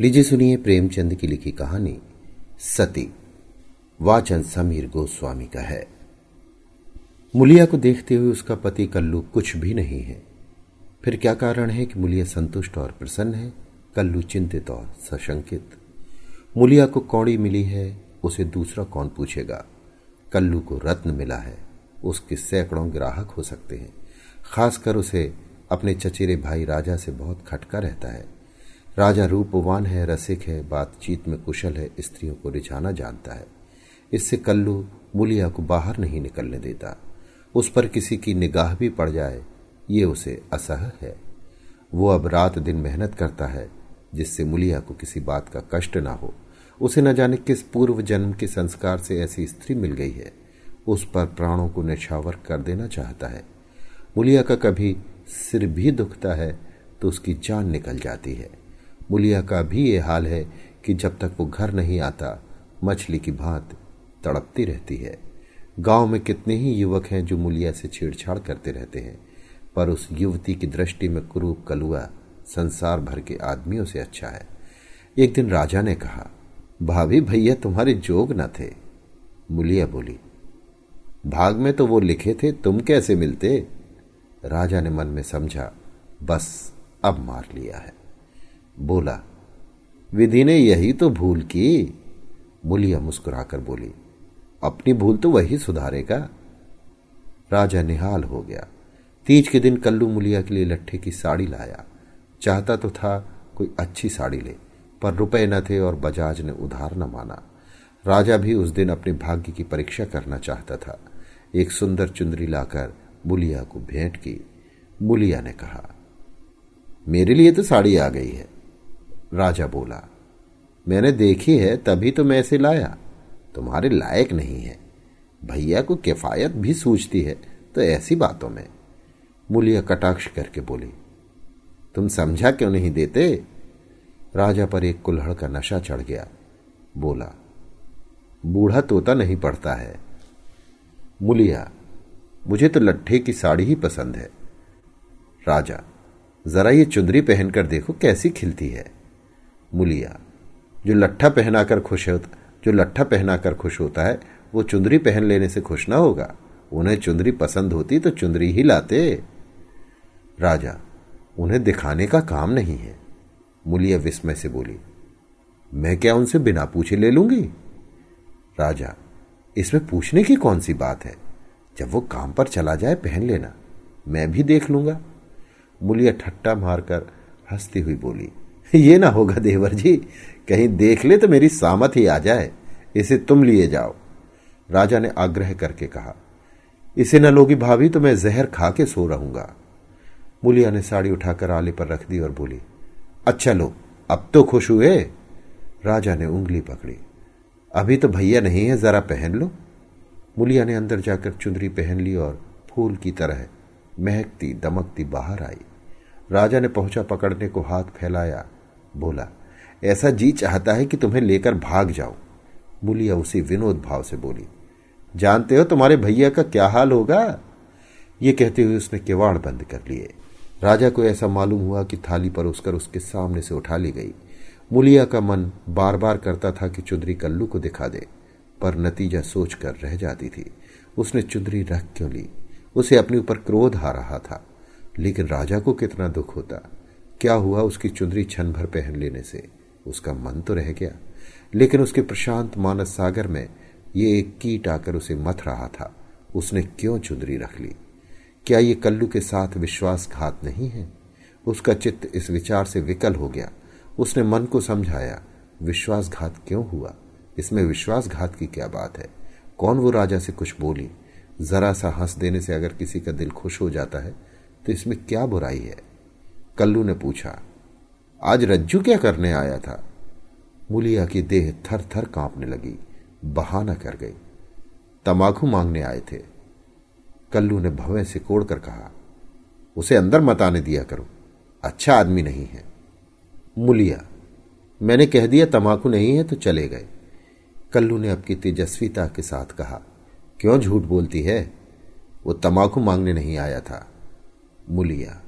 लीजिए सुनिए प्रेमचंद की लिखी कहानी, सती, वाचन समीर गोस्वामी का है। मुलिया को देखते हुए उसका पति कल्लू कुछ भी नहीं है। फिर क्या कारण है कि मुलिया संतुष्ट और प्रसन्न है? कल्लू चिंतित और सशंकित। मुलिया को कौड़ी मिली है, उसे दूसरा कौन पूछेगा? कल्लू को रत्न मिला है, उसके सैकड़ों ग्राहक हो सकते हैं। खासकर उसे अपने चचेरे भाई राजा से बहुत खटका रहता है। राजा रूपवान है, रसिक है, बातचीत में कुशल है, स्त्रियों को रिझाना जानता है। इससे कल्लू मुलिया को बाहर नहीं निकलने देता। उस पर किसी की निगाह भी पड़ जाए, ये उसे असह है। वो अब रात दिन मेहनत करता है, जिससे मुलिया को किसी बात का कष्ट ना हो। उसे न जाने किस पूर्व जन्म के संस्कार से ऐसी स्त्री मिल गई है। उस पर प्राणों को निछावर कर देना चाहता है। मुलिया का कभी सिर भी दुखता है तो उसकी जान निकल जाती है। मुलिया का भी ये हाल है कि जब तक वो घर नहीं आता, मछली की भांत तड़पती रहती है। गाँव में कितने ही युवक हैं जो मुलिया से छेड़छाड़ करते रहते हैं, पर उस युवती की दृष्टि में कुरूप कलुआ संसार भर के आदमियों से अच्छा है। एक दिन राजा ने कहा, भाभी भैया, तुम्हारे जोग न थे। मुलिया बोली, भाग में तो वो लिखे थे, तुम कैसे मिलते? राजा ने मन में समझा, बस, अब मार लिया है। बोला, विधि ने यही तो भूल की। मुलिया मुस्कुराकर बोली, अपनी भूल तो वही सुधारेगा। राजा निहाल हो गया। तीज के दिन कल्लू मुलिया के लिए लट्ठे की साड़ी लाया। चाहता तो था कोई अच्छी साड़ी ले, पर रुपए न थे और बजाज ने उधार न माना। राजा भी उस दिन अपने भाग्य की परीक्षा करना चाहता था। एक सुंदर चुंदरी लाकर मुलिया को भेंट की। मुलिया ने कहा, मेरे लिए तो साड़ी आ गई है। राजा बोला, मैंने देखी है, तभी तो मैं इसे लाया। तुम्हारे लायक नहीं है। भैया को किफायत भी सूझती है तो ऐसी बातों में। मुलिया कटाक्ष करके बोली, तुम समझा क्यों नहीं देते? राजा पर एक कुल्हड़ का नशा चढ़ गया। बोला, बूढ़ा तोता नहीं पड़ता है। मुलिया, मुझे तो लट्ठे की साड़ी ही पसंद है। राजा, जरा ये चुंदरी पहनकर देखो कैसी खिलती है। मुलिया। जो लट्ठा पहनाकर खुश होता जो लट्ठा पहनाकर खुश होता है, वो चुंदरी पहन लेने से खुश ना होगा। उन्हें चुंदरी पसंद होती तो चुंदरी ही लाते। राजा, उन्हें दिखाने का काम नहीं है। मुलिया विस्मय से बोली, मैं क्या उनसे बिना पूछे ले लूँगी? राजा, इसमें पूछने की कौन सी बात है? जब वो काम पर चला जाए पहन लेना, मैं भी देख लूँगा। मुलिया ठट्टा मारकर हंसती हुई बोली ये ना होगा देवर जी, कहीं देख ले तो मेरी सामत ही आ जाए, इसे तुम लिए जाओ। राजा ने आग्रह करके कहा, इसे न लोगी भाभी तो मैं जहर खा के सो रहूँगा। मुलिया ने साड़ी उठाकर आले पर रख दी और बोली अच्छा लो, अब तो खुश हुए। राजा ने उंगली पकड़ी, अभी तो भैया नहीं है, जरा पहन लो। मुलिया ने अंदर जाकर चुंदरी पहन ली और फूल की तरह महकती दमकती बाहर आई। राजा ने पहुँचा पकड़ने को हाथ फैलाया बोला, ऐसा जी चाहता है कि तुम्हें लेकर भाग जाओ मुलिया उसी विनोद भाव से बोली, जानते हो तुम्हारे भैया का क्या हाल होगा? ये कहते हुए उसने किवाड़ बंद कर लिए। राजा को ऐसा मालूम हुआ कि थाली पर उसकर उसके सामने से उठा ली गई। मुलिया का मन बार बार करता था कि चुदरी कल्लू को दिखा दे, पर नतीजा सोचकर रह जाती थी। उसने चुदरी रख क्यों ली? उसे अपने ऊपर क्रोध आ रहा था, लेकिन राजा को कितना दुख होता। क्या हुआ उसकी चुंदरी छन भर पहन लेने से? उसका मन तो रह गया। लेकिन उसके प्रशांत मानस सागर में ये एक कीट आकर उसे मथ रहा था। उसने क्यों चुंदरी रख ली? क्या ये कल्लू के साथ विश्वासघात नहीं है? उसका चित्त इस विचार से विकल हो गया। उसने मन को समझाया, विश्वासघात क्यों हुआ? इसमें विश्वासघात की क्या बात है? कौन वो राजा से कुछ बोली? जरा सा हंस देने से अगर किसी का दिल खुश हो जाता है तो इसमें क्या बुराई है? कल्लू ने पूछा, आज रज्जू क्या करने आया था? मुलिया की देह थर थर कांपने लगी, बहाना कर गई। तमाकू मांगने आए थे। कल्लू ने भवे से कोड़कर कहा, उसे अंदर मत आने दिया करो अच्छा आदमी नहीं है। मुलिया, मैंने कह दिया तमाकू नहीं है तो चले गए। कल्लू ने अपनी तेजस्वीता के साथ कहा, क्यों झूठ बोलती है? वो तमाकू मांगने नहीं आया था। मुलिया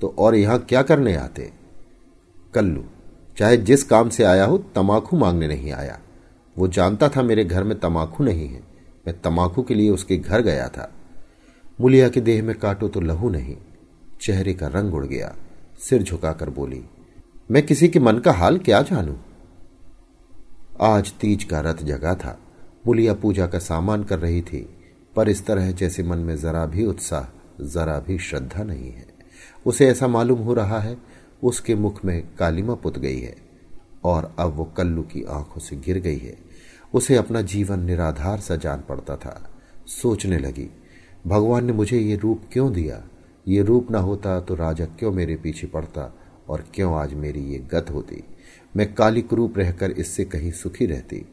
तो और यहाँ क्या करने आते? कल्लू, चाहे जिस काम से आया हो तमाकू मांगने नहीं आया। वो जानता था मेरे घर में तमाकू नहीं है। मैं तमाकू के लिए उसके घर गया था। मुलिया के देह में काटो तो लहू नहीं। चेहरे का रंग उड़ गया। सिर झुकाकर बोली, मैं किसी के मन का हाल क्या जानू? आज तीज का रथ जगा था। मुलिया पूजा का सामान कर रही थी। पर इस तरह जैसे मन में जरा भी उत्साह, जरा भी श्रद्धा नहीं है। उसे ऐसा मालूम हो रहा है, उसके मुख में कालिमा पुत गई है, और अब वो कल्लू की आँखों से गिर गई है। उसे अपना जीवन निराधार सा जान पड़ता था। सोचने लगी, भगवान ने मुझे ये रूप क्यों दिया? ये रूप ना होता तो राजा क्यों मेरे पीछे पड़ता, और क्यों आज मेरी ये गत होती? मैं कालिक रूप रहकर इससे कहीं सुखी रहती।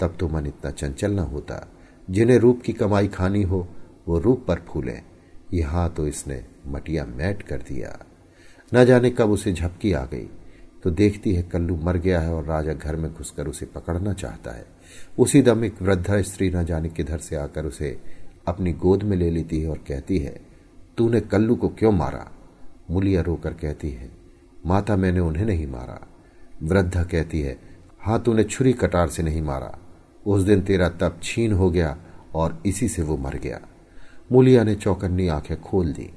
तब तो मन इतना चंचल न होता। जिन्हें रूप की कमाई खानी हो, वो रूप पर फूले। यहाँ तो इसने मटिया मैट कर दिया। न जाने कब उसे झपकी आ गई। तो देखती है कल्लू मर गया है और राजा घर में घुसकर उसे पकड़ना चाहता है। उसी दम एक वृद्धा स्त्री न जाने किधर से आकर उसे अपनी गोद में ले लेती है और कहती है, तूने कल्लू को क्यों मारा? मुलिया रोकर कहती है, माता मैंने उन्हें नहीं मारा। वृद्धा कहती है हाँ तूने छुरी कटार से नहीं मारा। उस दिन तेरा तप छीन हो गया और इसी से वो मर गया। मुलिया ने चौकन्नी आँखें खोल दी।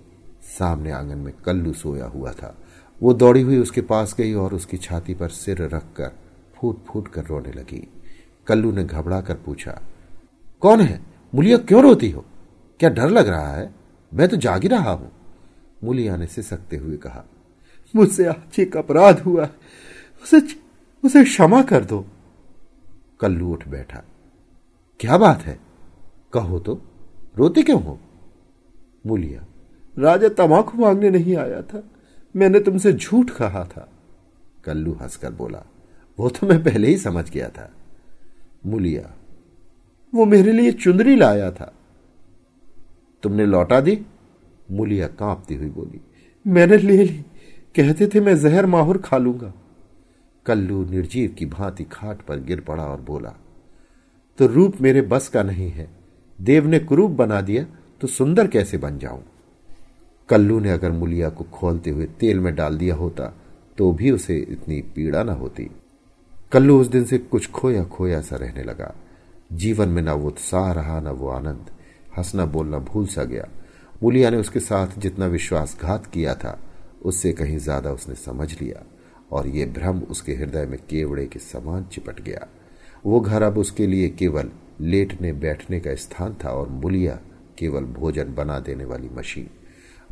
सामने आँगन में कल्लू सोया हुआ था। वो दौड़ी हुई उसके पास गई और उसकी छाती पर सिर रखकर फूट फूट कर रोने लगी। कल्लू ने घबरा कर पूछा, कौन है? मुलिया क्यों रोती हो? क्या डर लग रहा है? मैं तो जागी रहा हूँ। मुलिया ने सिसकते हुए कहा, मुझसे आज एक अपराध हुआ उसे उसे क्षमा कर दो। कल्लू उठ बैठा, क्या बात है? कहो तो रोते क्यों हो? मुलिया राजा तमाकू मांगने नहीं आया था। मैंने तुमसे झूठ कहा था। कल्लू हंसकर बोला, वो तो मैं पहले ही समझ गया था। मुलिया, वो मेरे लिए चुंदरी लाया था। तुमने लौटा दी? मुलिया कांपती हुई बोली, मैंने ले ली। कहते थे मैं जहर माहौर खा लूँगा। कल्लू निर्जीव की भांति खाट पर गिर पड़ा और बोला तो रूप मेरे बस का नहीं है। देव ने कुरूप बना दिया तो सुंदर कैसे बन जाऊँ? कल्लू ने अगर मुलिया को खोलते हुए तेल में डाल दिया होता तो भी उसे इतनी पीड़ा न होती। कल्लू उस दिन से कुछ खोया खोया सा रहने लगा। जीवन में न वो उत्साह रहा, न वो आनंद। हंसना बोलना भूल सा गया। मुलिया ने उसके साथ जितना विश्वासघात किया था, उससे कहीं ज़्यादा उसने समझ लिया, और ये भ्रम उसके हृदय में केवड़े के समान चिपट गया। वो घर अब उसके लिए केवल लेटने बैठने का स्थान था, और मुलिया केवल भोजन बना देने वाली मशीन।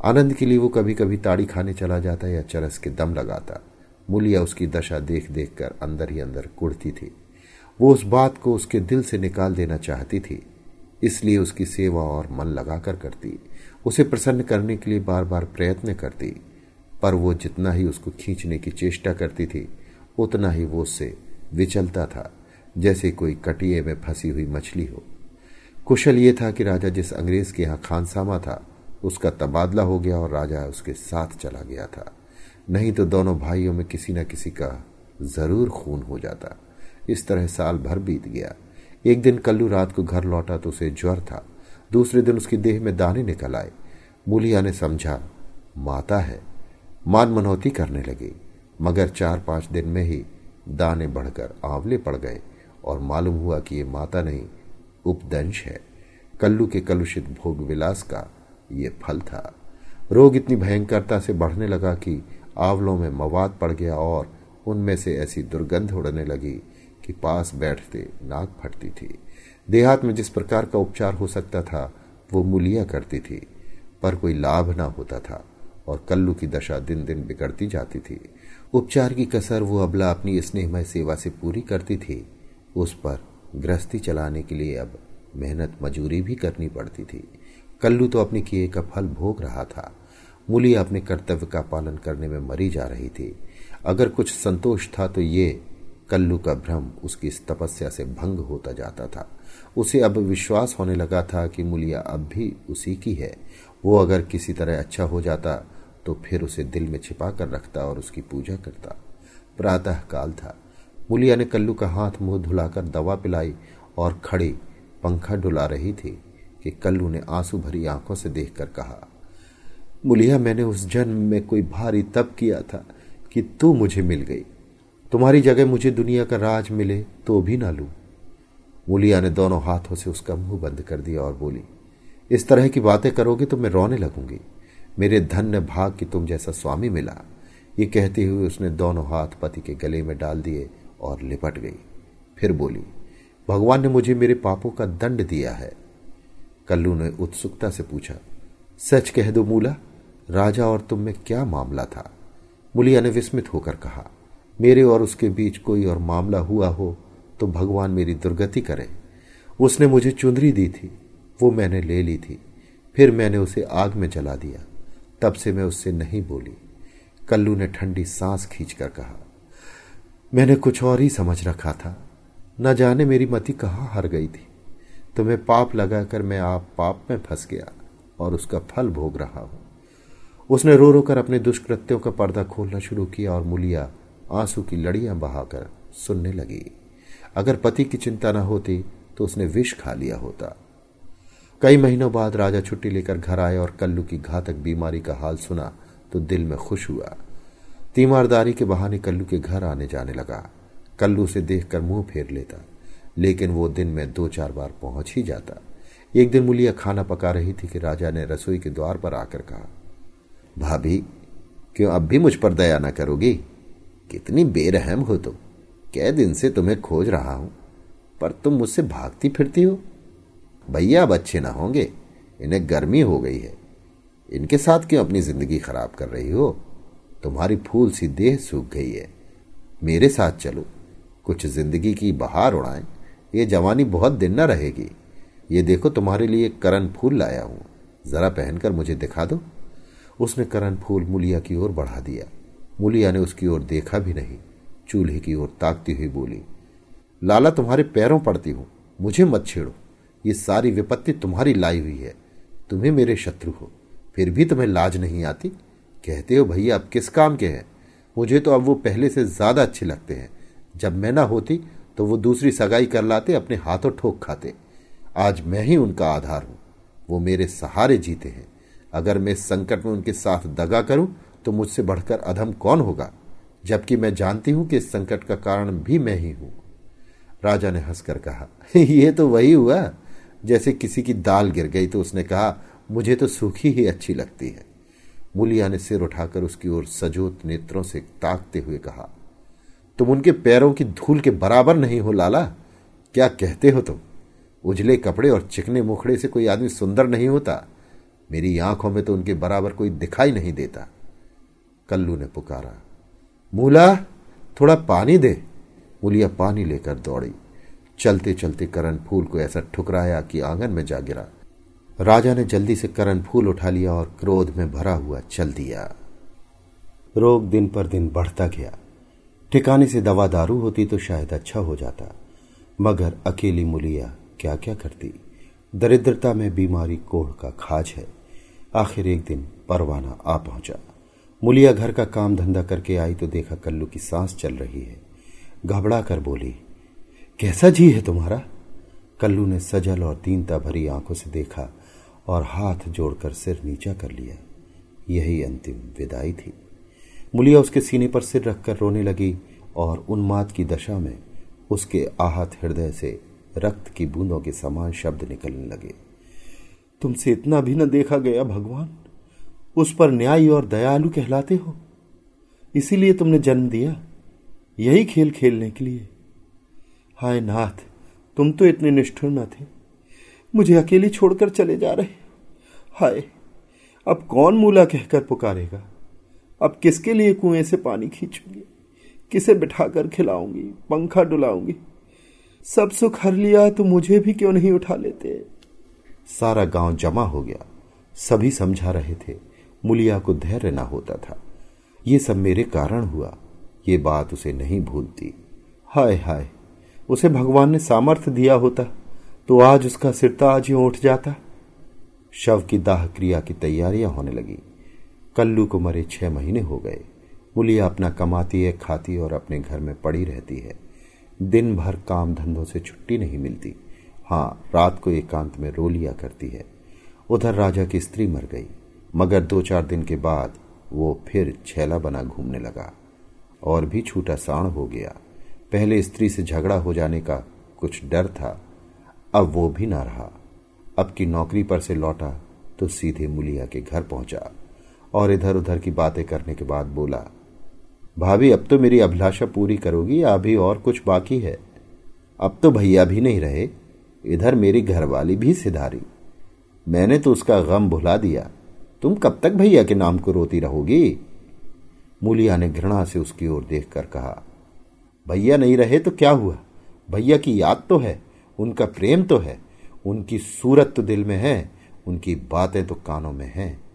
आनंद के लिए वो कभी कभी ताड़ी खाने चला जाता या चरस के दम लगाता। मुलिया उसकी दशा देख देख कर अंदर ही अंदर कुड़ती थी। वो उस बात को उसके दिल से निकाल देना चाहती थी। इसलिए उसकी सेवा और मन लगाकर करती। उसे प्रसन्न करने के लिए बार बार प्रयत्न करती। पर वो जितना ही उसको खींचने की चेष्टा करती थी, उतना ही वो उससे विचलता था, जैसे कोई कटिए में फंसी हुई मछली हो। कुशल ये था कि राजा जिस अंग्रेज़ के यहाँ खानसामा था उसका तबादला हो गया और राजा उसके साथ चला गया था। नहीं तो दोनों भाइयों में किसी न किसी का ज़रूर खून हो जाता। इस तरह साल भर बीत गया। एक दिन कल्लू रात को घर लौटा तो उसे ज्वर था। दूसरे दिन उसकी देह में दाने निकल आए। मूलिया ने समझा, माता है। मान मनौती करने लगी। मगर चार पाँच दिन में ही दाने बढ़कर आंवले पड़ गए और मालूम हुआ कि ये माता नहीं, उपदंश है। कल्लू के कलुषित भोग विलास का ये फल था। रोग इतनी भयंकरता से बढ़ने लगा कि आंवलों में मवाद पड़ गया और उनमें से ऐसी दुर्गंध उड़ने लगी कि पास बैठते नाक फटती थी। देहात में जिस प्रकार का उपचार हो सकता था, वो मुलिया करती थी, पर कोई लाभ ना होता था और कल्लू की दशा दिन दिन बिगड़ती जाती थी। उपचार की कसर वो अबला अपनी स्नेहमय सेवा से पूरी करती थी। उस पर गृहस्थी चलाने के लिए अब मेहनत मजूरी भी करनी पड़ती थी। कल्लू तो अपने किए का फल भोग रहा था। मुली अपने कर्तव्य का पालन करने में मरी जा रही थी। अगर कुछ संतोष था तो ये कल्लू का भ्रम उसकी इस तपस्या से भंग होता जाता था। उसे अब विश्वास होने लगा था कि मुलिया अब भी उसी की है। वो अगर किसी तरह अच्छा हो जाता तो फिर उसे दिल में छिपा कर रखता और उसकी पूजा करता। प्रातः काल था। मुलिया ने कल्लू का हाथ मुँह धुलाकर दवा पिलाई और खड़ी पंखा डुला रही थी। कि कल्लू ने आँसू भरी आँखों से देखकर कहा, मुलिया, मैंने उस जन्म में कोई भारी तप किया था कि तू मुझे मिल गई। तुम्हारी जगह मुझे दुनिया का राज मिले तो भी ना लू। मुलिया ने दोनों हाथों से उसका मुँह बंद कर दिया और बोली, इस तरह की बातें करोगे तो मैं रोने लगूँगी। मेरे धन्य भाग की तुम जैसा स्वामी मिला। ये कहते हुए उसने दोनों हाथ पति के गले में डाल दिए और लिपट गई। फिर बोली, भगवान ने मुझे मेरे पापों का दंड दिया है। कल्लू ने उत्सुकता से पूछा, सच कह दो मूला, राजा और तुम में क्या मामला था? मुलिया ने विस्मित होकर कहा, मेरे और उसके बीच कोई और मामला हुआ हो तो भगवान मेरी दुर्गति करे। उसने मुझे चुंदरी दी थी, वो मैंने ले ली थी, फिर मैंने उसे आग में जला दिया, तब से मैं उससे नहीं बोली। कल्लू ने ठंडी सांस खींचकर कहा, मैंने कुछ और ही समझ रखा था, न जाने मेरी मति कहाँ हर गई थी। तुम्हें पाप लगाकर मैं आप पाप में फंस गया और उसका फल भोग रहा हूँ। उसने रो रो कर अपने दुष्कृत्यों का पर्दा खोलना शुरू किया और मुलिया आँसू की लड़ियाँ बहाकर सुनने लगी। अगर पति की चिंता न होती तो उसने विष खा लिया होता। कई महीनों बाद राजा छुट्टी लेकर घर आए और कल्लू की घातक बीमारी का हाल सुना तो दिल में खुश हुआ। तीमारदारी के बहाने कल्लू के घर आने जाने लगा। कल्लू से देखकर मुँह फेर लेता। लेकिन वो दिन में दो चार बार पहुँच ही जाता। एक दिन मुलिया खाना पका रही थी कि राजा ने रसोई के द्वार पर आकर कहा, भाभी, क्यों अब भी मुझ पर दया न करोगी? कितनी बेरहम हो तुम। कै दिन से तुम्हें खोज रहा हूँ, पर तुम मुझसे भागती फिरती हो। भैया, अब अच्छे ना होंगे, इन्हें गर्मी हो गई है। इनके साथ क्यों अपनी ज़िंदगी खराब कर रही हो? तुम्हारी फूल सी देह सूख गई है। मेरे साथ चलो, कुछ ज़िंदगी की बहार उड़ाएँ। ये जवानी बहुत दिन न रहेगी। ये देखो तुम्हारे लिए करण फूल लाया हूँ। जरा पहनकर मुझे दिखा दो। उसने करण फूल मुलिया की ओर बढ़ा दिया। मुलिया ने उसकी ओर देखा भी नहीं। चूल्हे की ओर ताकती हुई बोली, लाला, तुम्हारे पैरों पड़ती हूँ। मुझे मत छेड़ो। ये सारी विपत्ति तुम्हारी लाई हुई है। तुम्हें मेरे शत्रु हो। फिर भी तुम्हें लाज नहीं आती? कहते हो भैया, अब किस काम के हैं? मुझे तो अब वो पहले से ज़्यादा अच्छे लगते हैं। जब मैं ना होती तो वो दूसरी सगाई कर लाते, अपने हाथों ठोक खाते। आज मैं ही उनका आधार हूँ। वो मेरे सहारे जीते हैं। अगर मैं संकट में उनके साथ दगा करूँ तो मुझसे बढ़कर अधम कौन होगा? जबकि मैं जानती हूँ कि इस संकट का कारण भी मैं ही हूँ। राजा ने हंसकर कहा यह तो वही हुआ। जैसे किसी की दाल गिर गई तो उसने कहा, मुझे तो सूखी ही अच्छी लगती है। मुलिया ने सिर उठाकर उसकी ओर सजोत नेत्रों से ताकते हुए कहा तुम उनके पैरों की धूल के बराबर नहीं हो, लाला। क्या कहते हो तुम? उजले कपड़े और चिकने मुखड़े से कोई आदमी सुंदर नहीं होता। मेरी आँखों में तो उनके बराबर कोई दिखाई नहीं देता। कल्लू ने पुकारा। मूला, थोड़ा पानी दे। मुलिया पानी लेकर दौड़ी। चलते चलते करण फूल को ऐसा ठुकराया कि आँगन में जा गिरा। राजा ने जल्दी से करण फूल उठा लिया और क्रोध में भरा हुआ चल दिया। रोग दिन पर दिन बढ़ता गया। ठिकाने से दवा दारू होती तो शायद अच्छा हो जाता। मगर अकेली मुलिया क्या क्या करती? दरिद्रता में बीमारी कोढ़ का खाज है। आखिर एक दिन परवाना आ पहुँचा। मुलिया घर का काम धंधा करके आई तो देखा कल्लू की सांस चल रही है। घबरा कर बोली, कैसा जी है तुम्हारा? कल्लू ने सजल और दीनता भरी आँखों से देखा और हाथ जोड़कर सिर नीचा कर लिया। यही अंतिम विदाई थी। मुलिया उसके सीने पर सिर रखकर रोने लगी और उन्माद की दशा में उसके आहत हृदय से रक्त की बूंदों के समान शब्द निकलने लगे। तुमसे इतना भी न देखा गया भगवान। उस पर न्याय और दयालु कहलाते हो। इसीलिए तुमने जन्म दिया। यही खेल खेलने के लिए। हाय नाथ, तुम तो इतने निष्ठुर न थे। मुझे अकेली छोड़कर चले जा रहे हाय, अब कौन मूला कहकर पुकारेगा? अब किसके लिए कुएँ से पानी खींचूँगी? किसे बिठाकर खिलाऊँगी? पंखा डुलाऊँगी? सब सुख हर लिया तो मुझे भी क्यों नहीं उठा लेते? सारा गाँव जमा हो गया। सभी समझा रहे थे, मुलिया को धैर्य ना होता था। ये सब मेरे कारण हुआ। ये बात उसे नहीं भूलती। हाय हाय, उसे भगवान ने सामर्थ्य दिया होता तो आज उसका सिरता आज ही उठ जाता। शव की दाह क्रिया की तैयारियाँ होने लगी। कल्लू को मरे छह महीने हो गए। मुलिया अपना कमाती है, खाती और अपने घर में पड़ी रहती है। दिन भर काम धंधों से छुट्टी नहीं मिलती। हाँ रात को एकांत में रो लिया करती है। उधर राजा की स्त्री मर गई। मगर दो चार दिन के बाद वो फिर छैला बना घूमने लगा और भी छूटा साण हो गया। पहले स्त्री से झगड़ा हो जाने का कुछ डर था। अब वो भी ना रहा। अब की नौकरी पर से लौटा तो सीधे मुलिया के घर पहुँचा। और इधर उधर की बातें करने के बाद बोला, भाभी, अब तो मेरी अभिलाषा पूरी करोगी, अभी और कुछ बाकी है। अब तो भैया भी नहीं रहे, इधर मेरी घरवाली भी सिधारी। मैंने तो उसका गम भुला दिया। तुम कब तक भैया के नाम को रोती रहोगी? मूलिया ने घृणा से उसकी ओर देखकर कहा, भैया नहीं रहे तो क्या हुआ? भैया की याद तो है, उनका प्रेम तो है, उनकी सूरत तो दिल में है, उनकी बातें तो कानों में हैं।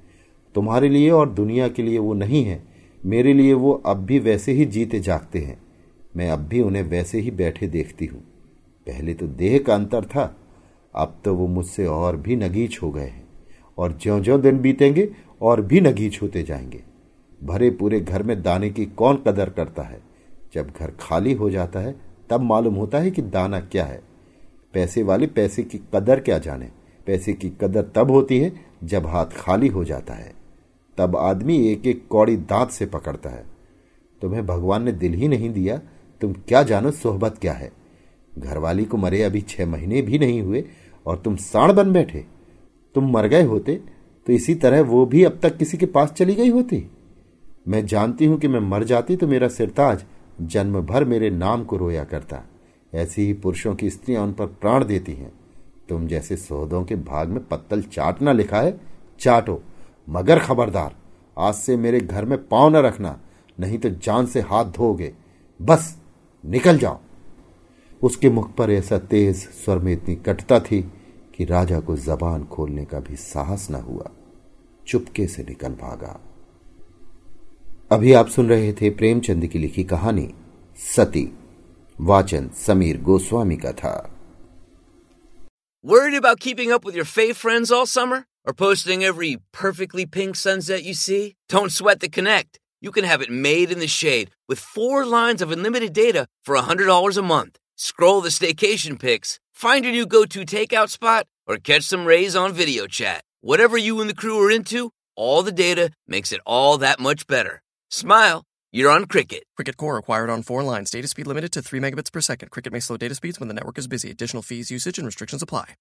तुम्हारे लिए और दुनिया के लिए वो नहीं है। मेरे लिए वो अब भी वैसे ही जीते जागते हैं। मैं अब भी उन्हें वैसे ही बैठे देखती हूँ। पहले तो देह का अंतर था, अब तो वो मुझसे और भी नगीच हो गए हैं और ज्यो ज्यो दिन बीतेंगे और भी नगीच होते जाएँगे। भरे पूरे घर में दाने की कौन कदर करता है? जब घर खाली हो जाता है, तब मालूम होता है कि दाना क्या है। पैसे वाले पैसे की कदर क्या जाने? पैसे की कदर तब होती है जब हाथ खाली हो जाता है। तब आदमी एक एक कौड़ी दांत से पकड़ता है। तुम्हें भगवान ने दिल ही नहीं दिया, तुम क्या जानो सोहबत क्या है। घरवाली को मरे अभी छह महीने भी नहीं हुए और तुम साण बन बैठे। तुम मर गए होते तो इसी तरह वो भी अब तक किसी के पास चली गई होती। मैं जानती हूँ कि मैं मर जाती तो मेरा सिरताज जन्म भर मेरे नाम को रोया करता। ऐसी ही पुरुषों की स्त्रियाँ उन पर प्राण देती हैं। तुम जैसे सौदों के भाग में पत्तल चाटना लिखा है, चाटो। मगर खबरदार, आज से मेरे घर में पाँव न रखना, नहीं तो जान से हाथ धोगे बस, निकल जाओ। उसके मुख पर ऐसा तेज स्वर में इतनी कटता थी कि राजा को जबान खोलने का भी साहस न हुआ। चुपके से निकल भागा। अभी आप सुन रहे थे प्रेमचंद की लिखी कहानी, सती, वाचन समीर गोस्वामी का था। Worried about keeping up with your fave friends all summer? Or posting every perfectly pink sunset you see? Don't sweat the connect. You can have it made in the shade with four lines of unlimited data for $100 a month. Scroll the staycation pics, find your new go to takeout spot, or catch some rays on video chat. Whatever you and the crew are into, all the data makes it all that much better. Smile. You're on Cricket. Cricket Core acquired on four lines. Data speed limited to 3 megabits per second. Cricket may slow data speeds when the network is busy. Additional fees, usage, and restrictions apply.